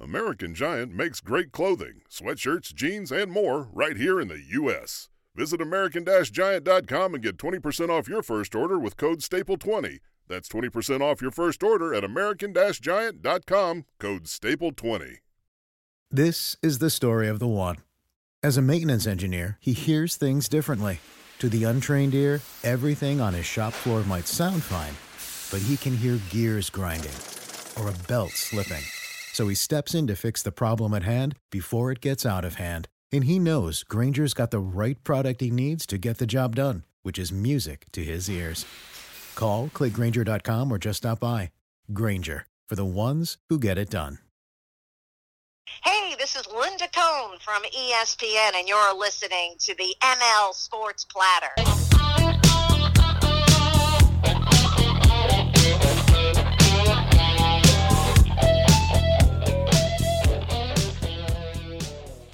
American Giant makes great clothing, sweatshirts, jeans, and more right here in the U.S. Visit American-Giant.com and get 20% off your first order with code STAPLE20. That's 20% off your first order at American-Giant.com, code STAPLE20. This is the story of the one. As a maintenance engineer, he hears things differently. To the untrained ear, everything on his shop floor might sound fine, but he can hear gears grinding or a belt slipping. So he steps in to fix the problem at hand before it gets out of hand. And he knows Grainger's got the right product he needs to get the job done, which is music to his ears. Call, clickgrainger.com, or just stop by. Grainger, for the ones who get it done. Hey, this is Linda Cohn from ESPN, and you're listening to the ML Sports Platter.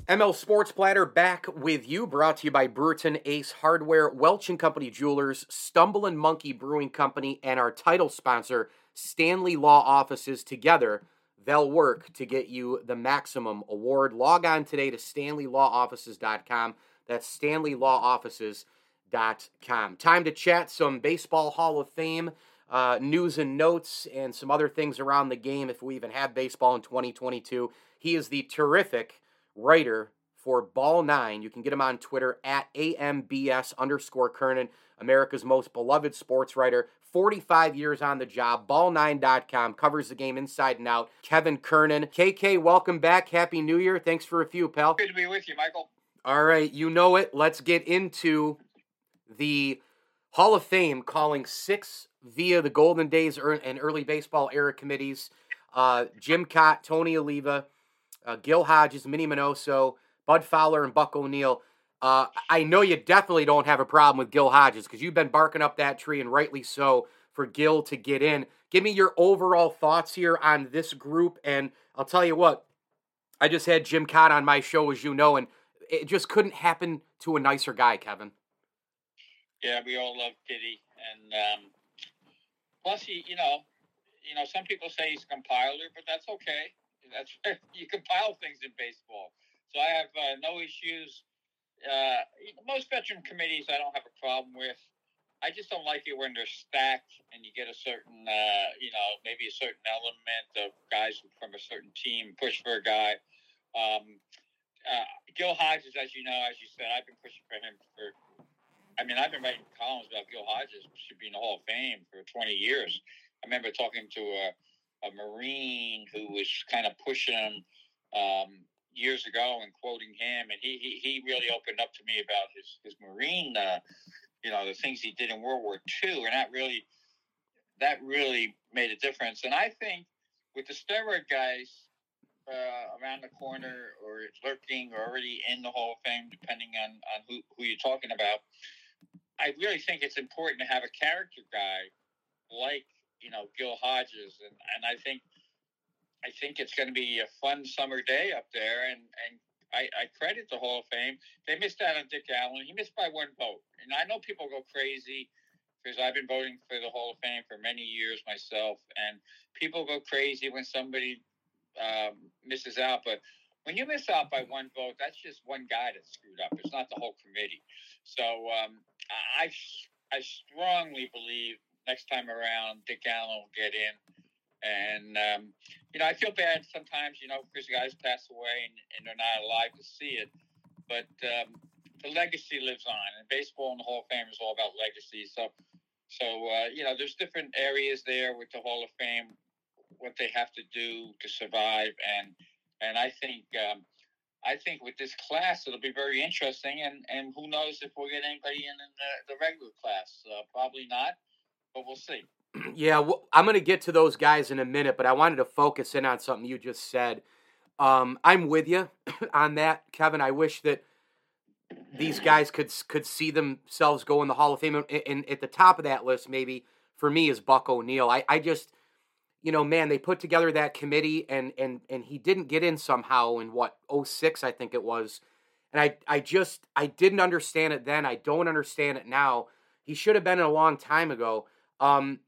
ML Sports Platter back with you, brought to you by Brewerton Ace Hardware, Welch and Company Jewelers, Stumbling Monkey Brewing Company, and our title sponsor, Stanley Law Offices. Together, they'll work to get you the maximum award. Log on today to StanleyLawOffices.com. That's StanleyLawOffices.com. Time to chat some Baseball Hall of Fame uh, news and notes and some other things around the game if we even have baseball in 2022. He is the terrific writer for Ball Nine. You can get him on Twitter at AMBS underscore Kernan, America's most beloved sports writer. 45 years on the job. Ball9.com covers the game inside and out. Kevin Kernan. KK, welcome back. Happy New Year. Thanks for a few, pal. Good to be with you, Michael. All right, you know it. Let's get into the Hall of Fame calling six via the Golden Days and early baseball era committees. Uh, Jim Kaat, Tony Oliva, uh, Gil Hodges, Minnie Minoso, Bud Fowler, and Buck O'Neil. Uh, I know you definitely don't have a problem with Gil Hodges because you've been barking up that tree, and rightly so, for Gil to get in. Give me your overall thoughts here on this group, and I'll tell you what, I just had Jim Kaat on my show, as you know, and it just couldn't happen to a nicer guy, Kevin. Yeah, we all love Kitty, and um, plus he, you know, you know, some people say he's a compiler, but that's okay. That's right. you compile things in baseball, so I have uh, no issues. Uh, most veteran committees, I don't have a problem with. I just don't like it when they're stacked and you get a certain, uh, you know, maybe a certain element of guys from a certain team push for a guy. Um, uh, Gil Hodges, as you know, as you said, I've been pushing for him for. I mean, I've been writing columns about Gil Hodges should be in the Hall of Fame for 20 years. I remember talking to a, a Marine who was kind of pushing him um, years ago and quoting him, and he, he he really opened up to me about his his Marine, uh, you know, the things he did in World War II, and that really that really made a difference. And I think with the steroid guys uh, around the corner or lurking or already in the Hall of Fame, depending on, on who, who you're talking about, I really think it's important to have a character guy like, you know, Gil Hodges. And, and I think I think it's going to be a fun summer day up there. And, and I, I credit the Hall of Fame. They missed out on Dick Allen. He missed by one vote. And I know people go crazy because I've been voting for the Hall of Fame for many years myself. And people go crazy when somebody um, misses out. But when you miss out by one vote, that's just one guy that screwed up. It's not the whole committee. So um, I, I strongly believe next time around, Dick Allen will get in. And, um, you know, I feel bad sometimes, you know, because guys pass away and, and they're not alive to see it. But um, the legacy lives on, and baseball and the Hall of Fame is all about legacy. So, so uh, you know, there's different areas there with the Hall of Fame, what they have to do to survive, and and I think um, I think with this class it'll be very interesting, and and who knows if we'll get anybody in, in the, the regular class? Uh, probably not, but we'll see. Yeah, well, I'm going to get to those guys in a minute, but I wanted to focus in on something you just said. Um, I'm with you on that, Kevin. I wish that these guys could could see themselves go in the Hall of Fame. And, and at the top of that list, maybe for me, is Buck O'Neil. I, I just, you know, man, they put together that committee, and and and he didn't get in somehow in what 06, I think it was. And I I just I didn't understand it then. I don't understand it now. He should have been in a long time ago. Um,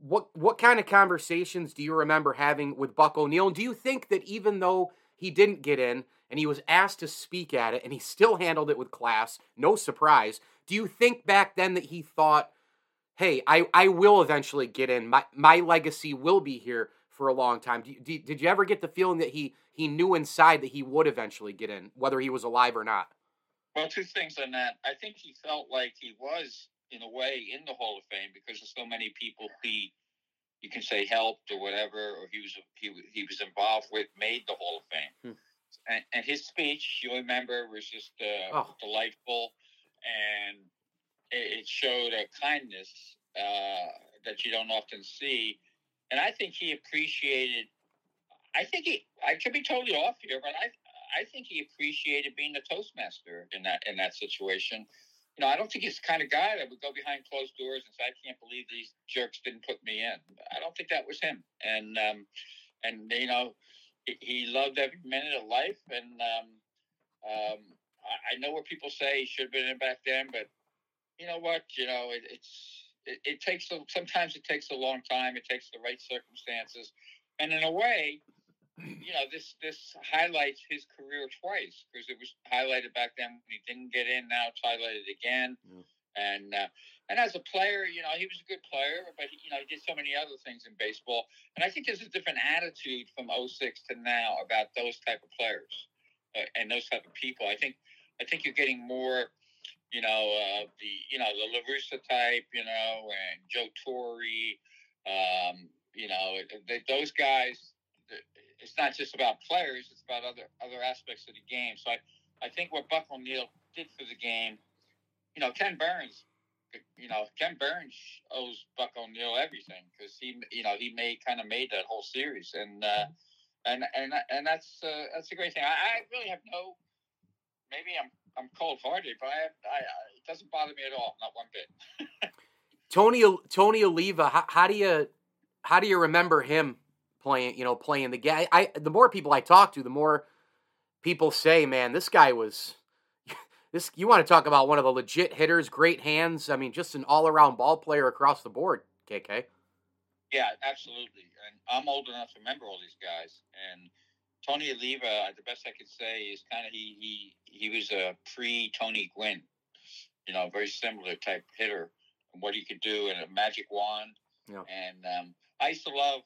what what kind of conversations do you remember having with Buck O'Neil? Do you think that even though he didn't get in and he was asked to speak at it and he still handled it with class, no surprise, do you think back then that he thought, "Hey, I I will eventually get in. My my legacy will be here for a long time." Do, do, did you ever get the feeling that he he knew inside that he would eventually get in, whether he was alive or not? Well, two things on that. I think he felt like he was in a way in the Hall of Fame because there's so many people he you can say helped or whatever, or he was he he was involved with, made the Hall of Fame. Hmm. And, and, his speech, you remember, was just uh, oh. delightful, and it, it showed a kindness uh, that you don't often see. And I think he appreciated. I think he. I could be totally off here, but I I think he appreciated being the toastmaster in that in that situation you know, I don't think he's the kind of guy that would go behind closed doors and say, "I can't believe these jerks didn't put me in." I don't think that was him. And um, and you know, he, loved every minute of life. And um, um, I, I know what people say he should have been in back then, but you know what? You know, it, it's it, it takes a, sometimes it takes a long time. It takes the right circumstances, and in a way, you know, this this highlights his career twice because it was highlighted back then when he didn't get in. Now it's highlighted again, yeah. and uh, and as a player, you know, he was a good player, but he, you know, he did so many other things in baseball. And I think there's a different attitude from 06 to now about those type of players uh, and those type of people. I think I think you're getting more. You know uh, the you know the La Russa type, you know, and Joe Torre, um, you know, those guys it's not just about players; it's about other other aspects of the game. So I, I think what Buck O'Neil did for the game, you know, Ken Burns, you know, Ken Burns owes Buck O'Neil everything because he, you know, he made kind of made that whole series, and uh, and and and that's uh, that's a great thing. I, I really have no, maybe I'm I'm cold hearted, but I, have, I, I it doesn't bother me at all, not one bit. Tony Tony Oliva, how, how do you how do you remember him playing, you know, playing the game. I, the more people I talk to, the more people say, "Man, this guy was this." You want to talk about one of the legit hitters, great hands. I mean, just an all-around ball player across the board. KK. Yeah, absolutely. And I'm old enough to remember all these guys. And Tony Oliva, the best I could say is kind of he he he was a pre Tony Gwynn, you know, very similar type hitter and what he could do and a magic wand. Yeah. And um, I used to love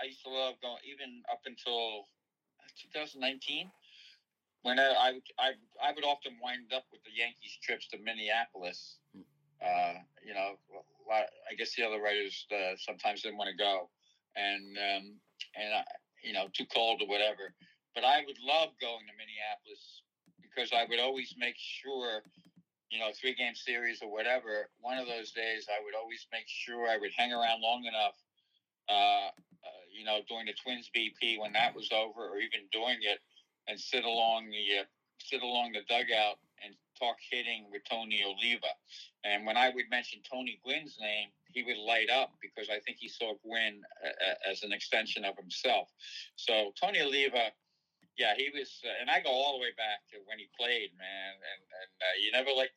I used to love going even up until 2019 when I, I, I, I would often wind up with the Yankees trips to Minneapolis. Hmm. Uh, you know, I guess the other writers uh, sometimes didn't want to go, and um, and I, you know, too cold or whatever. But I would love going to Minneapolis because I would always make sure, you know, three game series or whatever. One of those days, I would always make sure I would hang around long enough uh, uh, you know, during the Twins BP when that was over, or even doing it, and sit along the uh, sit along the dugout and talk hitting with Tony Oliva. And when I would mention Tony Gwynn's name, he would light up because I think he saw Gwynn uh, as an extension of himself. So Tony Oliva, yeah, he was, uh, and I go all the way back to when he played, man. And and uh, you never like,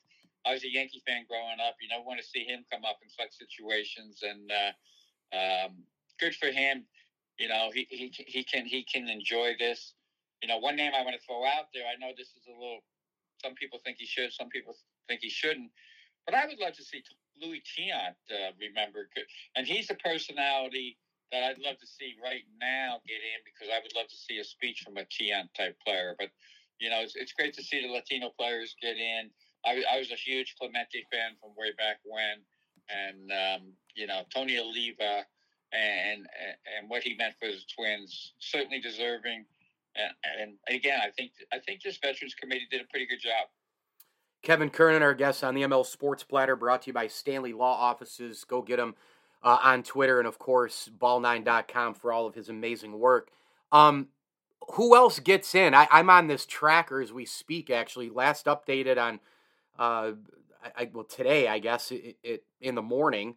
I was a Yankee fan growing up. You never want to see him come up in such situations, and uh, um, good for him. You know, he, he he can he can enjoy this. You know, one name I want to throw out there. I know this is a little. Some people think he should. Some people think he shouldn't. But I would love to see Luis Tiant uh, remembered, and he's a personality that I'd love to see right now get in because I would love to see a speech from a Tiant type player. But you know, it's, it's great to see the Latino players get in. I, I was a huge Clemente fan from way back when, and um, you know, Tony Oliva and and what he meant for the Twins. Certainly deserving. And, and again, I think I think this Veterans Committee did a pretty good job. Kevin Kernan, our guest on the ML Sports Platter, brought to you by Stanley Law Offices. Go get him uh, on Twitter and, of course, ball9.com for all of his amazing work. Um, who else gets in? I, am on this tracker as we speak, actually. Last updated on, uh, I, well, today, I guess, it, it, in the morning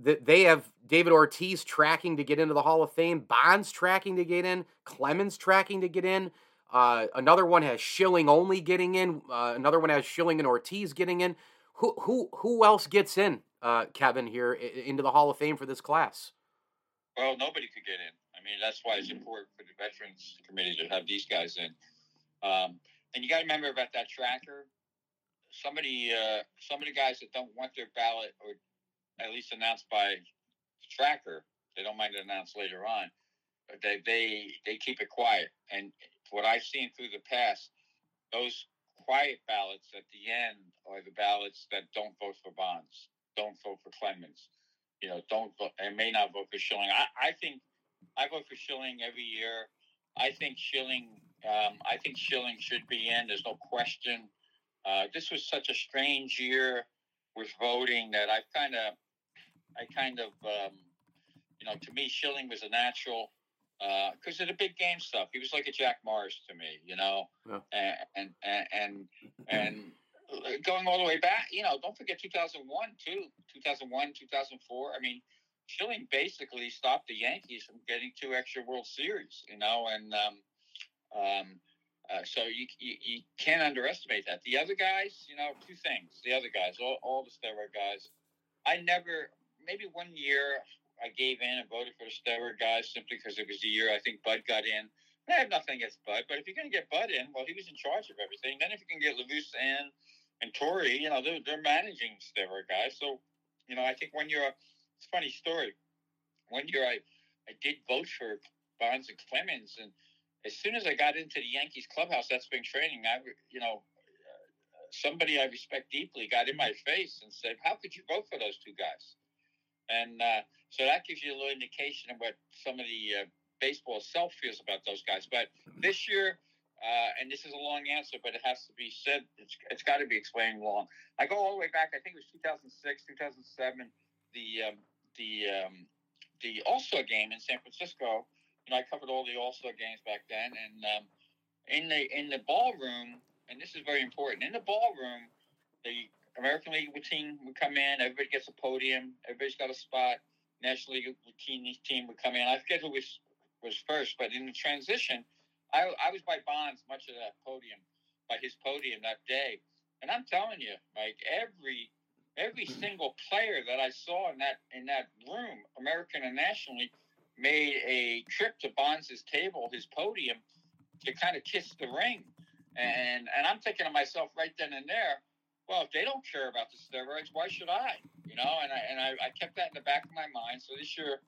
that they have David Ortiz tracking to get into the Hall of Fame, Bonds tracking to get in, Clemens tracking to get in. Uh, another one has Schilling only getting in. Uh, another one has Schilling and Ortiz getting in. who who who else gets in, uh, Kevin, here into the Hall of Fame for this class? Well, nobody could get in. I mean, that's why it's important for the Veterans Committee to have these guys in. Um, and you got to remember about that tracker. Somebody, uh, some of the guys that don't want their ballot or at least announced by the tracker, they don't mind it announced later on. But they they they keep it quiet. And what I've seen through the past, those quiet ballots at the end are the ballots that don't vote for Bonds, don't vote for Clemens, you know, don't vote and may not vote for Schilling. I, I think I vote for Schilling every year. I think Schilling. Um, I think Schilling should be in. There's no question. Uh, this was such a strange year with voting that I've kind of, I kind of, um, you know, to me, Schilling was a natural because uh, of the big game stuff. He was like a Jack Morris to me, you know, yeah. and, and and and going all the way back, you know, don't forget 2001 too, 2001, 2004. I mean, Schilling basically stopped the Yankees from getting two extra World Series, you know, and um, um, uh, so you, you, you can't underestimate that. The other guys, you know, two things. The other guys, all, all the steroid guys, I never. Maybe one year I gave in and voted for the steroid guys simply because it was the year I think Bud got in. I have nothing against Bud, but if you're going to get Bud in, well, he was in charge of everything. Then if you can get La Russa in and Torre, you know, they're, they're managing steroid guys. So, you know, I think when you're, it's a funny story. One year I, I did vote for Bonds and Clemens, and as soon as I got into the Yankees clubhouse that spring training, I, you know, somebody I respect deeply got in my face and said, "How could you vote for those two guys?" And uh, so that gives you a little indication of what some of the uh, baseball itself feels about those guys. But this year, uh, and this is a long answer, but it has to be said. It's, it's got to be explained long. I go all the way back. I think it was 2006, 2007. The um, the um, the All Star game in San Francisco. You know, I covered all the All Star games back then, and um, in the in the ballroom, and this is very important. In the ballroom, the American League team would come in. Everybody gets a podium. Everybody's got a spot. National League team would come in. I forget who was was first, but in the transition, I, I was by Bonds much of that podium, by his podium that day. And I'm telling you, Mike, every every mm-hmm. single player that I saw in that in that room, American and National League, made a trip to Bonds's table, his podium, to kind of kiss the ring. Mm-hmm. And and I'm thinking to myself right then and there, well, if they don't care about the steroids, why should I? You know, and I and I, I kept that in the back of my mind. So this year,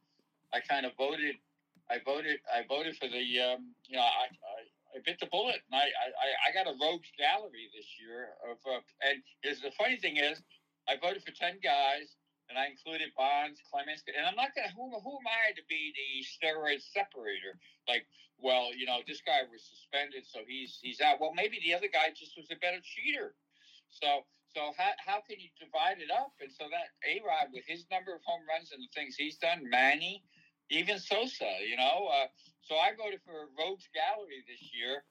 I kind of voted. I voted. I voted for the. Um, you know, I, I I bit the bullet, and I I, I got a rogues gallery this year of. Uh, and is the funny thing is, I voted for ten guys, and I included Bonds, Clemens, and I'm not gonna. Who who am I to be the steroid separator? Like, well, you know, this guy was suspended, so he's he's out. Well, maybe the other guy just was a better cheater. So so how, how can you divide it up? And so that A Rod with his number of home runs and the things he's done, Manny, even Sosa, you know. Uh, so I voted for Rogues Gallery this year.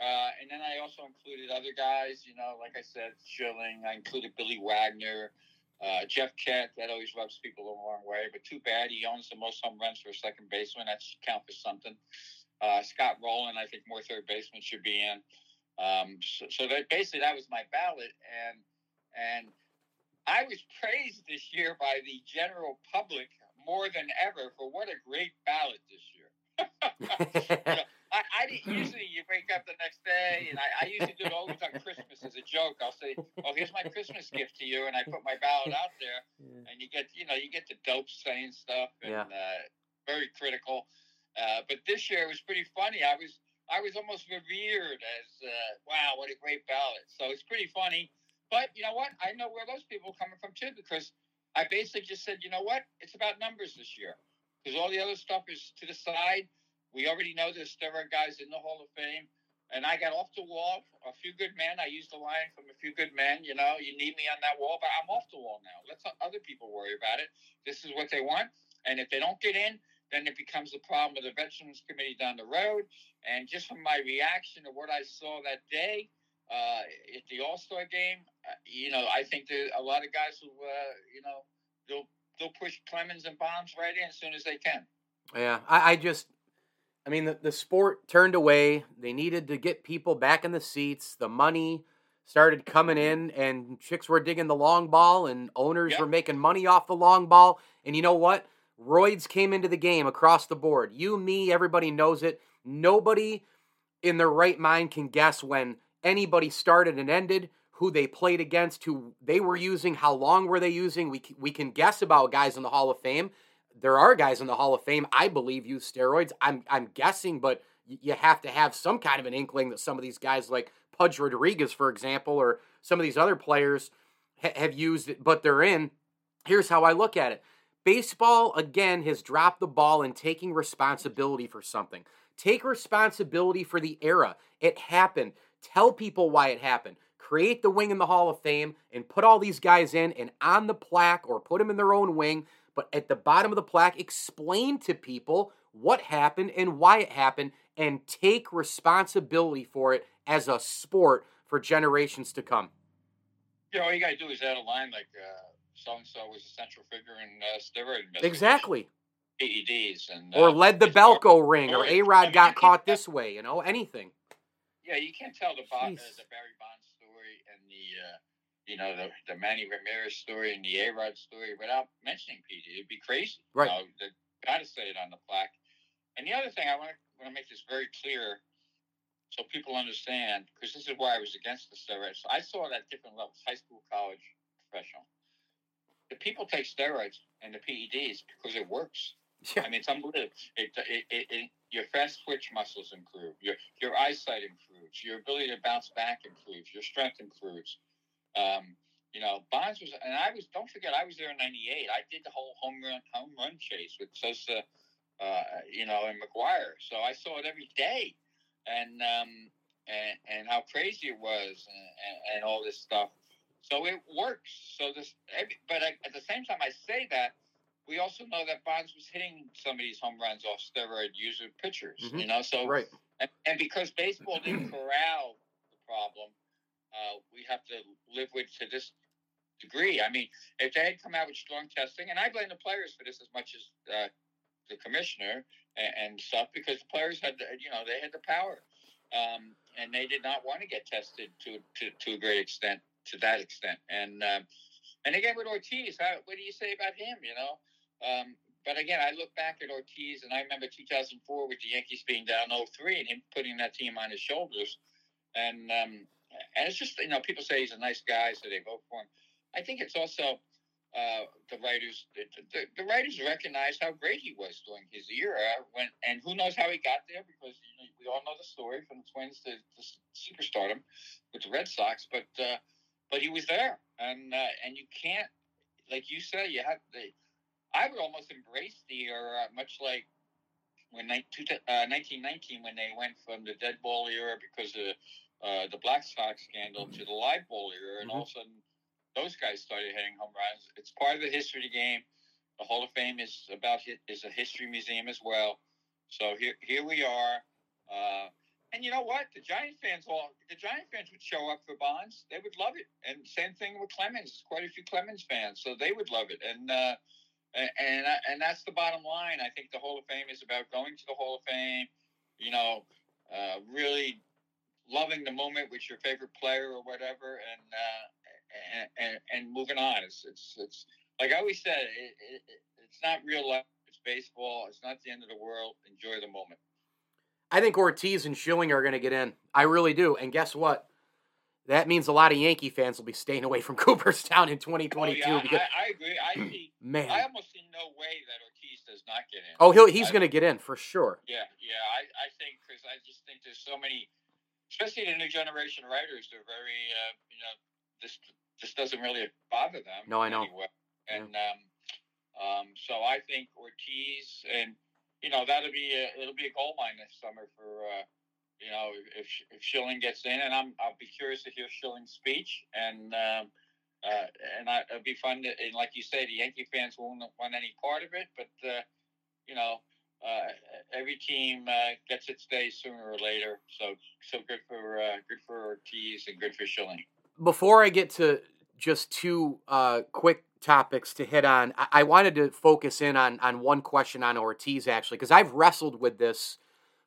Uh, and then I also included other guys, you know, like I said, Schilling. I included Billy Wagner, uh, Jeff Kent. That always rubs people the wrong way, but too bad he owns the most home runs for a second baseman. That should count for something. Uh, Scott Rolen, I think more third baseman should be in. Um, so, so that basically that was my ballot, and and I was praised this year by the general public more than ever for what a great ballot this year. you know, I, I usually you wake up the next day, and I, I usually do it always on Christmas as a joke. I'll say, "Oh, here's my Christmas gift to you," and I put my ballot out there, yeah. and you get, you know, you get the dope saying stuff and yeah. uh, very critical. Uh, but this year it was pretty funny. I was I was almost revered as, uh, wow, what a great ballot. So it's pretty funny. But you know what? I know where those people are coming from too, because I basically just said, you know what? It's about numbers this year. Because all the other stuff is to the side. We already know there's steroid guys in the Hall of Fame. And I got off the wall. A few good men. I used the line from a few good men. You know, you need me on that wall, but I'm off the wall now. Let's let other people worry about it. This is what they want. And if they don't get in, then it becomes a problem with the Veterans Committee down the road. And just from my reaction to what I saw that day uh, at the All Star game, uh, you know, I think there are a lot of guys who, uh, you know, they'll they'll push Clemens and Bonds right in as soon as they can. Yeah, I, I just, I mean, the, the sport turned away. They needed to get people back in the seats. The money started coming in and chicks were digging the long ball and owners Yep. were making money off the long ball. And you know what? Roids came into the game across the board. You, me, everybody knows it. Nobody in their right mind can guess when anybody started and ended, who they played against, who they were using, how long were they using. We, we can guess about guys in the Hall of Fame. There are guys in the Hall of Fame, I believe, use steroids. I'm, I'm guessing, but you have to have some kind of an inkling that some of these guys, like Pudge Rodriguez, for example, or some of these other players, ha- have used it, but they're in. Here's how I look at it baseball, again, has dropped the ball in taking responsibility for something. Take responsibility for the era. It happened. Tell people why it happened. Create the wing in the Hall of Fame and put all these guys in and on the plaque or put them in their own wing. But at the bottom of the plaque, explain to people what happened and why it happened and take responsibility for it as a sport for generations to come. You know, all you got to do is add a line like uh, so and so was a central figure in uh, steroid. Exactly. PEDs and Or uh, led the BALCO ring, or A I Rod mean, got caught this way, you know, anything. Yeah, you can't tell the, Bo- uh, the Barry Bonds story and the uh, you know the the Manny Ramirez story and the A Rod story without mentioning PD. It'd be crazy. Right. You know, they got to say it on the plaque. And the other thing I want to want to make this very clear, so people understand, because this is why I was against the steroids. I saw it at different levels: high school, college, professional. The people take steroids and the PEDs because it works. Yeah. I mean, it's unbelievable. It, it, it, it, your fast twitch muscles improve. Your your eyesight improves. Your ability to bounce back improves. Your strength improves. Um, you know, Bonds was, and I was. Don't forget, I was there in '98. I did the whole home run home run chase with Sosa, uh, you know, and McGwire. So I saw it every day, and um, and and how crazy it was, and, and, and all this stuff. So it works. So this, but I, at the same time, I say that we also know that Bonds was hitting some of these home runs off steroid user pitchers. Mhm. You know, so Right. and, and because baseball didn't corral the problem, uh, we have to live with to this degree. I mean, if they had come out with strong testing, and I blame the players for this as much as uh, the commissioner and, and stuff, because the players had, the, you know, they had the power, um, and they did not want to get tested to to, to a great extent, to that extent, and um, and again with Ortiz, how, what do you say about him? You know. Um, but again, I look back at Ortiz, and I remember 2004 with the Yankees being down 0-3 and him putting that team on his shoulders. And um, and it's just you know people say he's a nice guy, so they vote for him. I think it's also uh, the writers the, the, the writers recognize how great he was during his era when and who knows how he got there because you know, we all know the story from the Twins to, to superstardom with the Red Sox, but uh, but he was there, and uh, and you can't like you said you have the. I would almost embrace the era, much like when ni- two- uh, 1919 when they went from the dead ball era because of uh, the Black Sox scandal to the live ball era, and all of a sudden those guys started hitting home runs. It's part of the history of the game. The Hall of Fame is about is a history museum as well. So here here we are. Uh, and you know what? The Giant fans all the Giant fans would show up for Bonds. They would love it. And same thing with Clemens. Quite a few Clemens fans, so they would love it. And uh, and and, that's the bottom line. I think the Hall of Fame is about going to the Hall of Fame. You know, uh, really loving the moment with your favorite player or whatever, and uh, and, and and moving on. It's it's it's like I always said. It, it, it's not real life. It's baseball. It's not the end of the world. Enjoy the moment. I think Ortiz and Schilling are going to get in. I really do. And guess what? That means a lot of Yankee fans will be staying away from Cooperstown in 2022 Oh, yeah, because I, I agree. I see. man. I almost see no way that Ortiz does not get in. oh, he'll he's going to get in for sure. Yeah, yeah. I, I think because I just think there's so many, especially the new generation writers. They're very, uh, you know, this this doesn't really bother them. No, I know. Anyway. And um, um, so I think Ortiz and you know that'll be a, it'll be a gold mine this summer for uh, you know if if Schilling gets in, and I'm I'll be curious to hear Schilling's speech and. Um, uh, and I, it'll be fun to, and like you say, the Yankee fans won't want any part of it, but uh, you know, uh, every team uh, gets its day sooner or later. So, so good for uh, good for Ortiz and good for Schilling. Before I get to just two uh, quick topics to hit on, I, I wanted to focus in on on one question on Ortiz actually because I've wrestled with this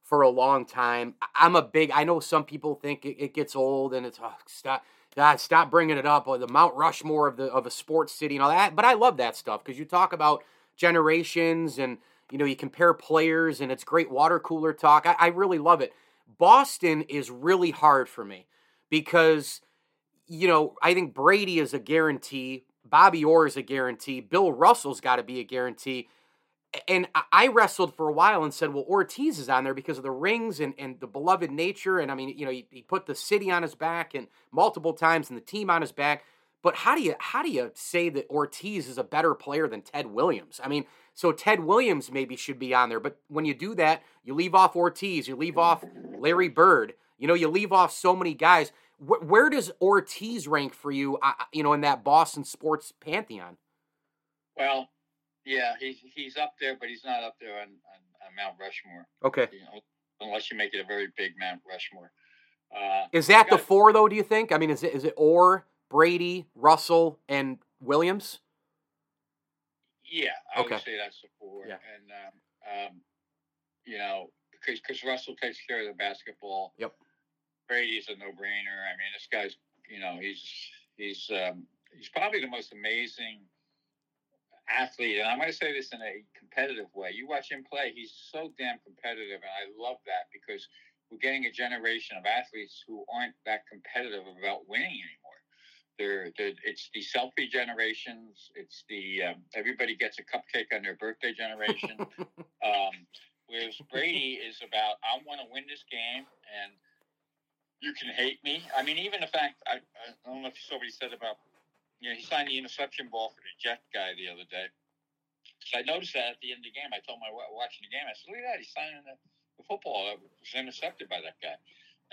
for a long time. I'm a big. I know some people think it, it gets old and it's oh, stop. God, stop bringing it up. Or the Mount Rushmore of the of a sports city and all that. But I love that stuff because you talk about generations and you know you compare players and it's great water cooler talk. I, I really love it. Boston is really hard for me because you know I think Brady is a guarantee. Bobby Orr is a guarantee. Bill Russell's got to be a guarantee and I wrestled for a while and said, well, Ortiz is on there because of the rings and, and the beloved nature. And I mean, you know, he, he, put the city on his back and multiple times and the team on his back. But how do you how do you say that Ortiz is a better player than Ted Williams? I mean, so Ted Williams maybe should be on there, but when you do that, you leave off Ortiz, you leave off Larry Bird, you know, you leave off so many guys. Where, where does Ortiz rank for you? Uh, you know, in that Boston sports pantheon? Well, yeah, he's he's up there, but he's not up there on, on, on Mount Rushmore. Okay. You know, unless you make it a very big Mount Rushmore. Uh, is that the four though? Do you think? I mean, is it is it Orr, Brady, Russell, and Williams? Yeah, I okay. would say that's the four. Yeah. And um, um, you know, because because Russell takes care of the basketball. Yep. Brady's a no brainer. I mean, this guy's you know he's he's um, he's probably the most amazing athlete, and I'm going to say this in a competitive way. You watch him play; he's so damn competitive, and I love that because we're getting a generation of athletes who aren't that competitive about winning anymore. They're, they're it's the selfie generations. It's the um, everybody gets a cupcake on their birthday generation. um, whereas Brady is about I want to win this game, and you can hate me. I mean, even the fact I, I don't know if you saw what he said about you know, he signed the interception ball for the Jet guy the other day. So I noticed that at the end of the game. I told my watching the game, I said, "Look at that! He's signing the, the football that was intercepted by that guy."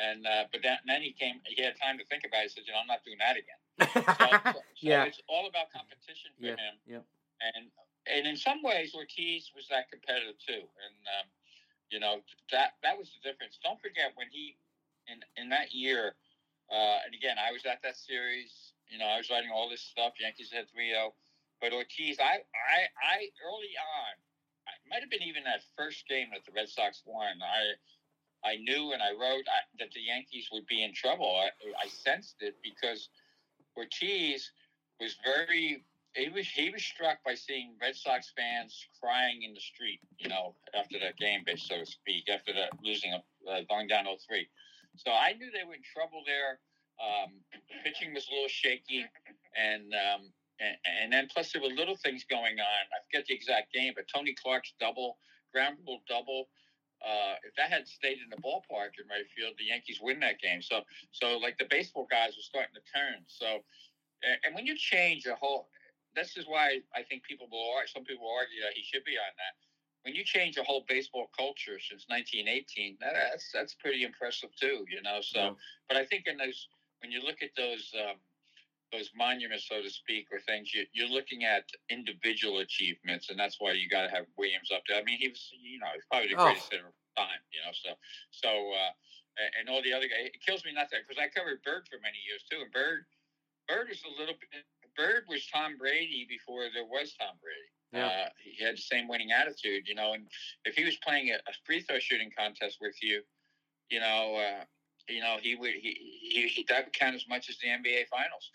And uh, but that, then he came. He had time to think about it. He said, "You know, I'm not doing that again." So, so, yeah, it's all about competition for yeah. him. Yeah. And and in some ways, Ortiz was that competitive too. And um, you know that that was the difference. Don't forget when he in in that year. Uh, and again, I was at that series. You know, I was writing all this stuff. Yankees had 3 0. But Ortiz, I, I, I early on, it might have been even that first game that the Red Sox won. I, I knew and I wrote that the Yankees would be in trouble. I, I sensed it because Ortiz was very. He was he was struck by seeing Red Sox fans crying in the street. You know, after that game, so to speak, after that losing, uh, going down 0-3. So I knew they were in trouble there. Um, pitching was a little shaky, and, um, and and then plus there were little things going on. I forget the exact game, but Tony Clark's double, ground rule double. Uh, if that had stayed in the ballpark in right field, the Yankees win that game. So so like the baseball guys were starting to turn. So and when you change a whole, this is why I think people will. Some people will argue that he should be on that when you change a whole baseball culture since 1918, that's that's pretty impressive too. You know, so Yeah. but I think in those when you look at those um, those monuments, so to speak, or things, you, you're looking at individual achievements, and that's why you got to have Williams up there. I mean, he was, you know, he's probably the Oh. greatest hitter of time. You know, so so uh, and- and all the other guys. It kills me not that because I covered Bird for many years too, and Bird Bird was a little bit. Bird was Tom Brady before there was Tom Brady. Yeah. Uh, he had the same winning attitude, you know. And if he was playing a, a free throw shooting contest with you, you know, uh, you know, he would he, he, he that would count as much as the NBA Finals.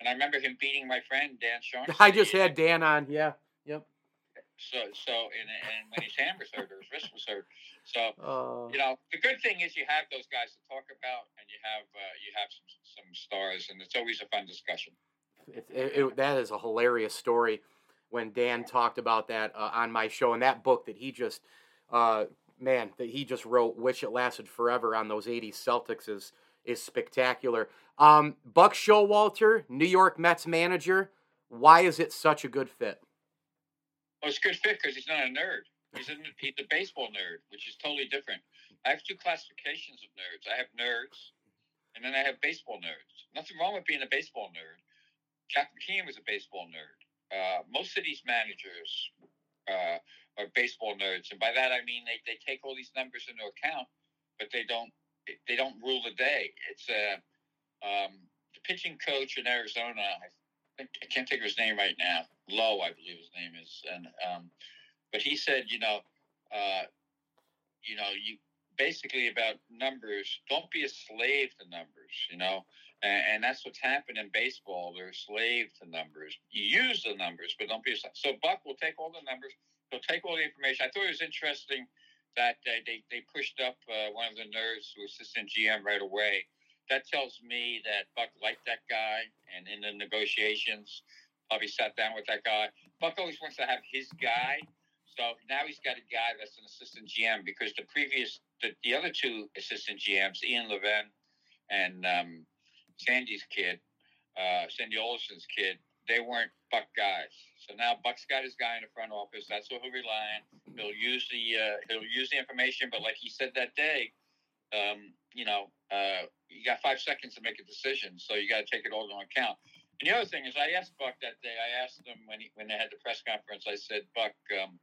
And I remember him beating my friend Dan Shaughnessy. I just had Dan on. Yeah. Yep. so so and, and when his hand was hurt or his wrist was hurt. So Uh, you know, the good thing is you have those guys to talk about, and you have uh, you have some some stars, and it's always a fun discussion. it, it, it- that is a hilarious story when Dan talked about that uh, on my show and that book that he just, uh, man, that he just wrote, "Wish It Lasted Forever" on those '80s Celtics is is spectacular. Um, Buck Showalter, New York Mets manager. Why is it such a good fit? Well, it's a good fit because he's not a nerd. He's a, he's a baseball nerd, which is totally different. I have two classifications of nerds. I have nerds, and then I have baseball nerds. Nothing wrong with being a baseball nerd. Jack McKeon was a baseball nerd. Uh, most of these managers uh, are baseball nerds, and by that I mean they, they take all these numbers into account, but they don't they don't rule the day. It's a um, the pitching coach in Arizona. I think I can't think of his name right now. Lowe, I believe his name is, and um, but he said, you know, uh, you know, you basically about numbers. Don't be a slave to numbers, you know. And, that's what's happened in baseball. They're slave to numbers. You use the numbers, but don't be. So Buck will take all the numbers. He'll take all the information. I thought it was interesting that uh, they they pushed up uh, one of the nerds to assistant GM right away. That tells me that Buck liked that guy, and in the negotiations, probably sat down with that guy. Buck always wants to have his guy, so now he's got a guy that's an assistant GM because the previous, the, the other two assistant GMs, Ian Levin and um, Sandy's kid, uh, Sandy Alderson's kid, they weren't Buck guys. So now Buck's got his guy in the front office. That's what he'll rely on. He'll use the uh, he'll use the information, but like he said that day, um, you know, uh, you got five seconds to make a decision, so you got to take it all into account. And the other thing is, I asked Buck that day. I asked him when he, when they had the press conference. I said, Buck, um,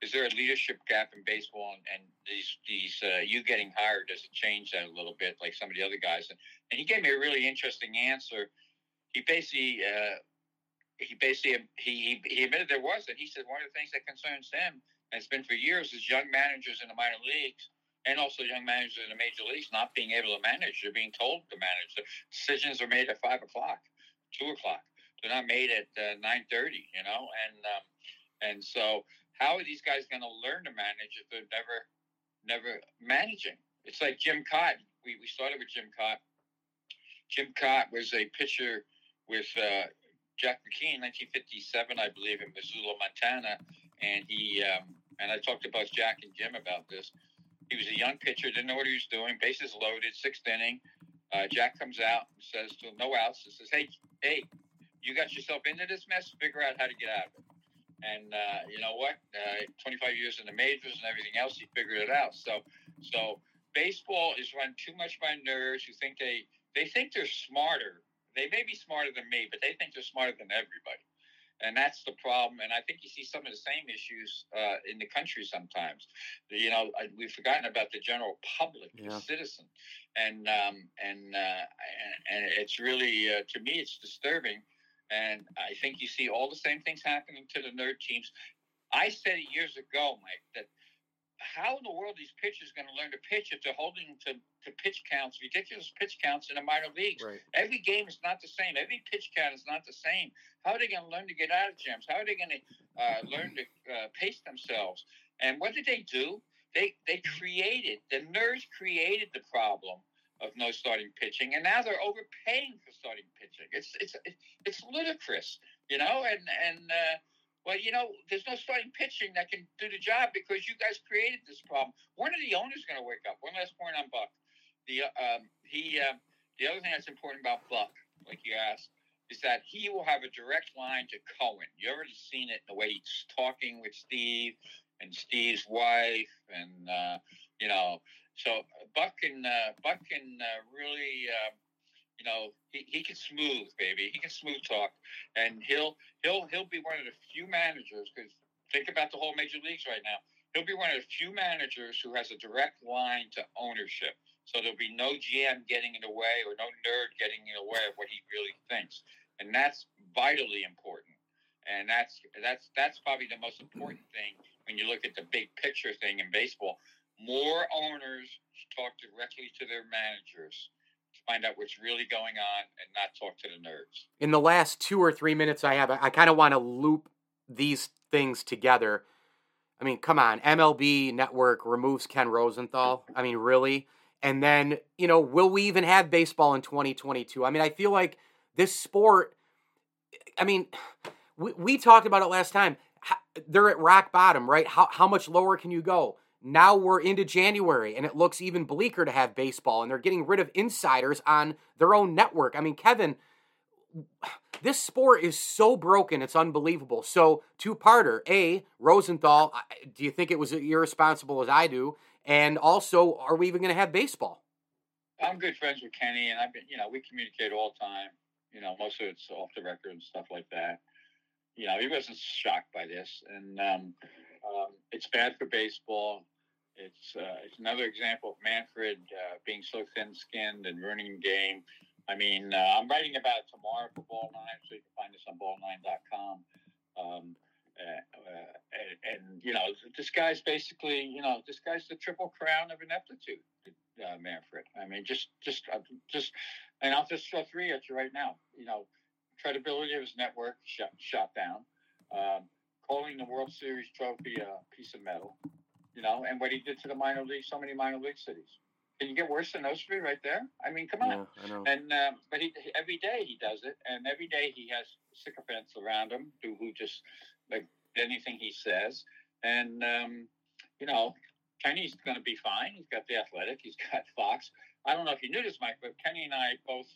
is there a leadership gap in baseball? And, and these these uh, you getting hired does it change that a little bit, like some of the other guys? And, and he gave me a really interesting answer. He basically uh, he basically he, he admitted there was, and he said one of the things that concerns him, and it's been for years, is young managers in the minor leagues and also young managers in the major leagues not being able to manage. They're being told to manage. The decisions are made at five o'clock, two o'clock. They're not made at uh, nine thirty. You know, and um, and so how are these guys going to learn to manage if they're never never managing? It's like Jim Kaat. We we started with Jim Kaat. Jim Kaat was a pitcher with uh, Jack McKeon, 1957, I believe, in Missoula, Montana, and he um, and I talked about Jack and Jim about this. He was a young pitcher, didn't know what he was doing. Bases loaded, sixth inning. Uh, Jack comes out and says to him, "No outs." He says, "Hey, hey, you got yourself into this mess. Figure out how to get out of it." And uh, you know what? Uh, 25 years in the majors and everything else, he figured it out. So, so baseball is run too much by nerds who think they they think they're smarter they may be smarter than me, but they think they're smarter than everybody. And that's the problem. And I think you see some of the same issues uh, in the country sometimes. You know, we've forgotten about the general public, yeah. the citizen, and um, and, uh, and, and it's really uh, to me it's disturbing. And I think you see all the same things happening to the nerd teams. I said it years ago, Mike, that how in the world these pitchers going to learn to pitch if they're holding to, to pitch counts, ridiculous pitch counts in the minor leagues? Right. Every game is not the same. Every pitch count is not the same. How are they going to learn to get out of jams? How are they going to uh, learn to uh, pace themselves? And what did they do? They they created the nerds created the problem of no starting pitching, and now they're overpaying for starting pitching. It's it's it's ludicrous, you know. And and uh, well, you know, there's no starting pitching that can do the job because you guys created this problem. When are the owners going to wake up? One last point on Buck. The um, he uh, the other thing that's important about Buck, like you asked, is that he will have a direct line to Cohen. You already seen it the way he's talking with Steve and Steve's wife, and uh, you know, so Buck can uh, Buck can uh, really uh, you know, he, he can smooth, baby. He can smooth talk, and he'll he'll he'll be one of the few managers. Because think about the whole major leagues right now. He'll be one of the few managers who has a direct line to ownership. So there'll be no GM getting in the way or no nerd getting in the way of what he really thinks, and that's vitally important. And that's that's that's probably the most important thing when you look at the big picture thing in baseball. More owners talk directly to their managers to find out what's really going on and not talk to the nerds. In the last two or three minutes I have, I kind of want to loop these things together. I mean, come on, MLB Network removes Ken Rosenthal. I mean, really? And then, you know, will we even have baseball in 2022? I mean, I feel like this sport, I mean, we, we talked about it last time. They're at rock bottom, right? How, how much lower can you go? Now we're into January and it looks even bleaker to have baseball, and they're getting rid of insiders on their own network. I mean, Kevin, this sport is so broken, it's unbelievable. So, two parter A, Rosenthal, do you think it was irresponsible as I do? And also, are we even going to have baseball? I'm good friends with Kenny, and I've been, you know, we communicate all the time. You know, most of it's off the record and stuff like that. You know, he wasn't shocked by this, and um, um, it's bad for baseball. It's uh, it's another example of Manfred uh, being so thin-skinned and ruining the game. I mean, uh, I'm writing about it tomorrow for Ball Nine, so you can find this on ball9.com. Um, Uh, uh, and, and, you know, this guy's basically, you know, this guy's the triple crown of ineptitude, uh, Manfred. I mean, just, just, just, and I'll just throw three at you right now. You know, credibility of his network shot, shot down. Um, calling the World Series trophy a piece of metal, you know, and what he did to the minor league, so many minor league cities. Can you get worse than those three right there? I mean, come on. Yeah, and um, but he every day he does it, and every day he has sycophants around him who who just like anything he says. And um, you know, Kenny's going to be fine. He's got the athletic. He's got Fox. I don't know if you knew this, Mike, but Kenny and I both.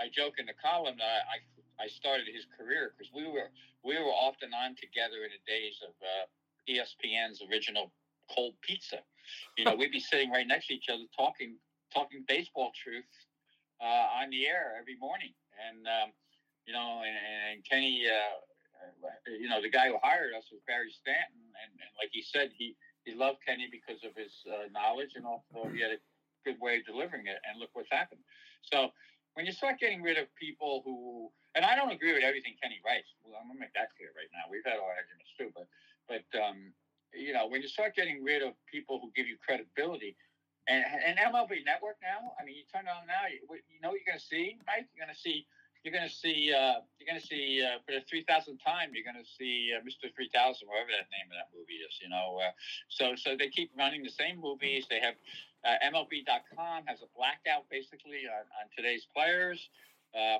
I joke in the column that I I started his career because we were we were often on together in the days of uh, ESPN's original cold pizza. You know, we'd be sitting right next to each other talking talking baseball truth uh, on the air every morning, and um, you know, and, and Kenny, uh, you know, the guy who hired us was Barry Stanton, and, and like he said, he he loved Kenny because of his uh, knowledge and also he had a good way of delivering it. And look what's happened. So when you start getting rid of people who, and I don't agree with everything Kenny writes. Well, I'm gonna make that clear right now. We've had our arguments too, but but um, you know when you start getting rid of people who give you credibility, and and MLB Network now, I mean, you turn on now, you, you know what you're gonna see, Mike? You're gonna see. You're gonna see. Uh, you're gonna see uh, for the three thousandth time. You're gonna see uh, Mr. Three Thousand, whatever that name of that movie is. You know. Uh, so so they keep running the same movies. They have uh, MLB.com has a blackout basically on, on today's players. Uh,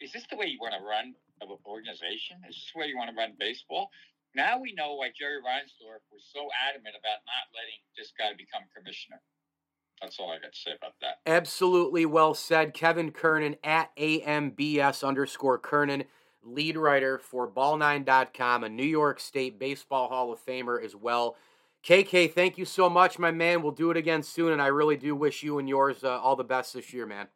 is this the way you want to run an organization? Is this the way you want to run baseball? Now we know why Jerry Reinsdorf was so adamant about not letting this guy become commissioner. That's all I got to say about that. Absolutely well said. Kevin Kernan at AMBS underscore Kernan, lead writer for Ball9.com, a New York State Baseball Hall of Famer as well. KK, thank you so much, my man. We'll do it again soon, and I really do wish you and yours uh, all the best this year, man.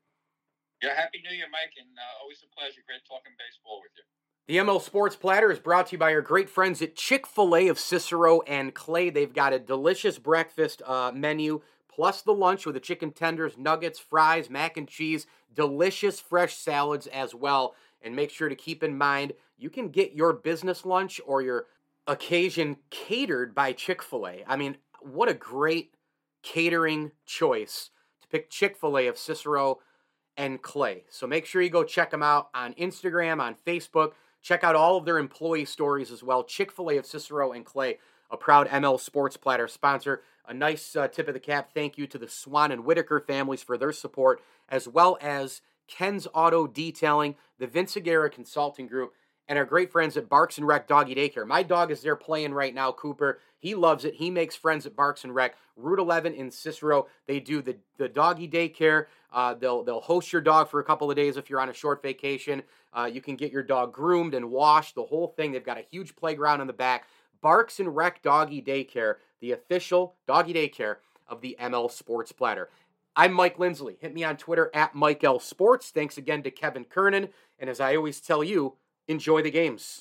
Yeah, happy New Year, Mike, and uh, always a pleasure. Great talking baseball with you. The ML Sports Platter is brought to you by our great friends at Chick fil A of Cicero and Clay. They've got a delicious breakfast uh, menu, plus the lunch with the chicken tenders, nuggets, fries, mac and cheese, delicious fresh salads as well. And make sure to keep in mind you can get your business lunch or your occasion catered by Chick fil A. I mean, what a great catering choice to pick Chick fil A of Cicero and Clay. So make sure you go check them out on Instagram, on Facebook. Check out all of their employee stories as well. Chick fil A of Cicero and Clay, a proud ML Sports Platter sponsor. A nice uh, tip of the cap thank you to the Swan and Whitaker families for their support, as well as Ken's Auto Detailing, the Vince Aguirre Consulting Group, and our great friends at Barks and Rec Doggy Daycare. My dog is there playing right now, Cooper. He loves it. He makes friends at Barks and Rec. Route 11 in Cicero. They do the, the doggy daycare. Uh, they'll they'll host your dog for a couple of days if you're on a short vacation. Uh, you can get your dog groomed and washed, the whole thing. They've got a huge playground in the back. Barks and Rec Doggy Daycare, the official doggy daycare of the ML Sports Platter. I'm Mike Lindsley. Hit me on Twitter at Mike L Sports. Thanks again to Kevin Kernan. And as I always tell you, enjoy the games.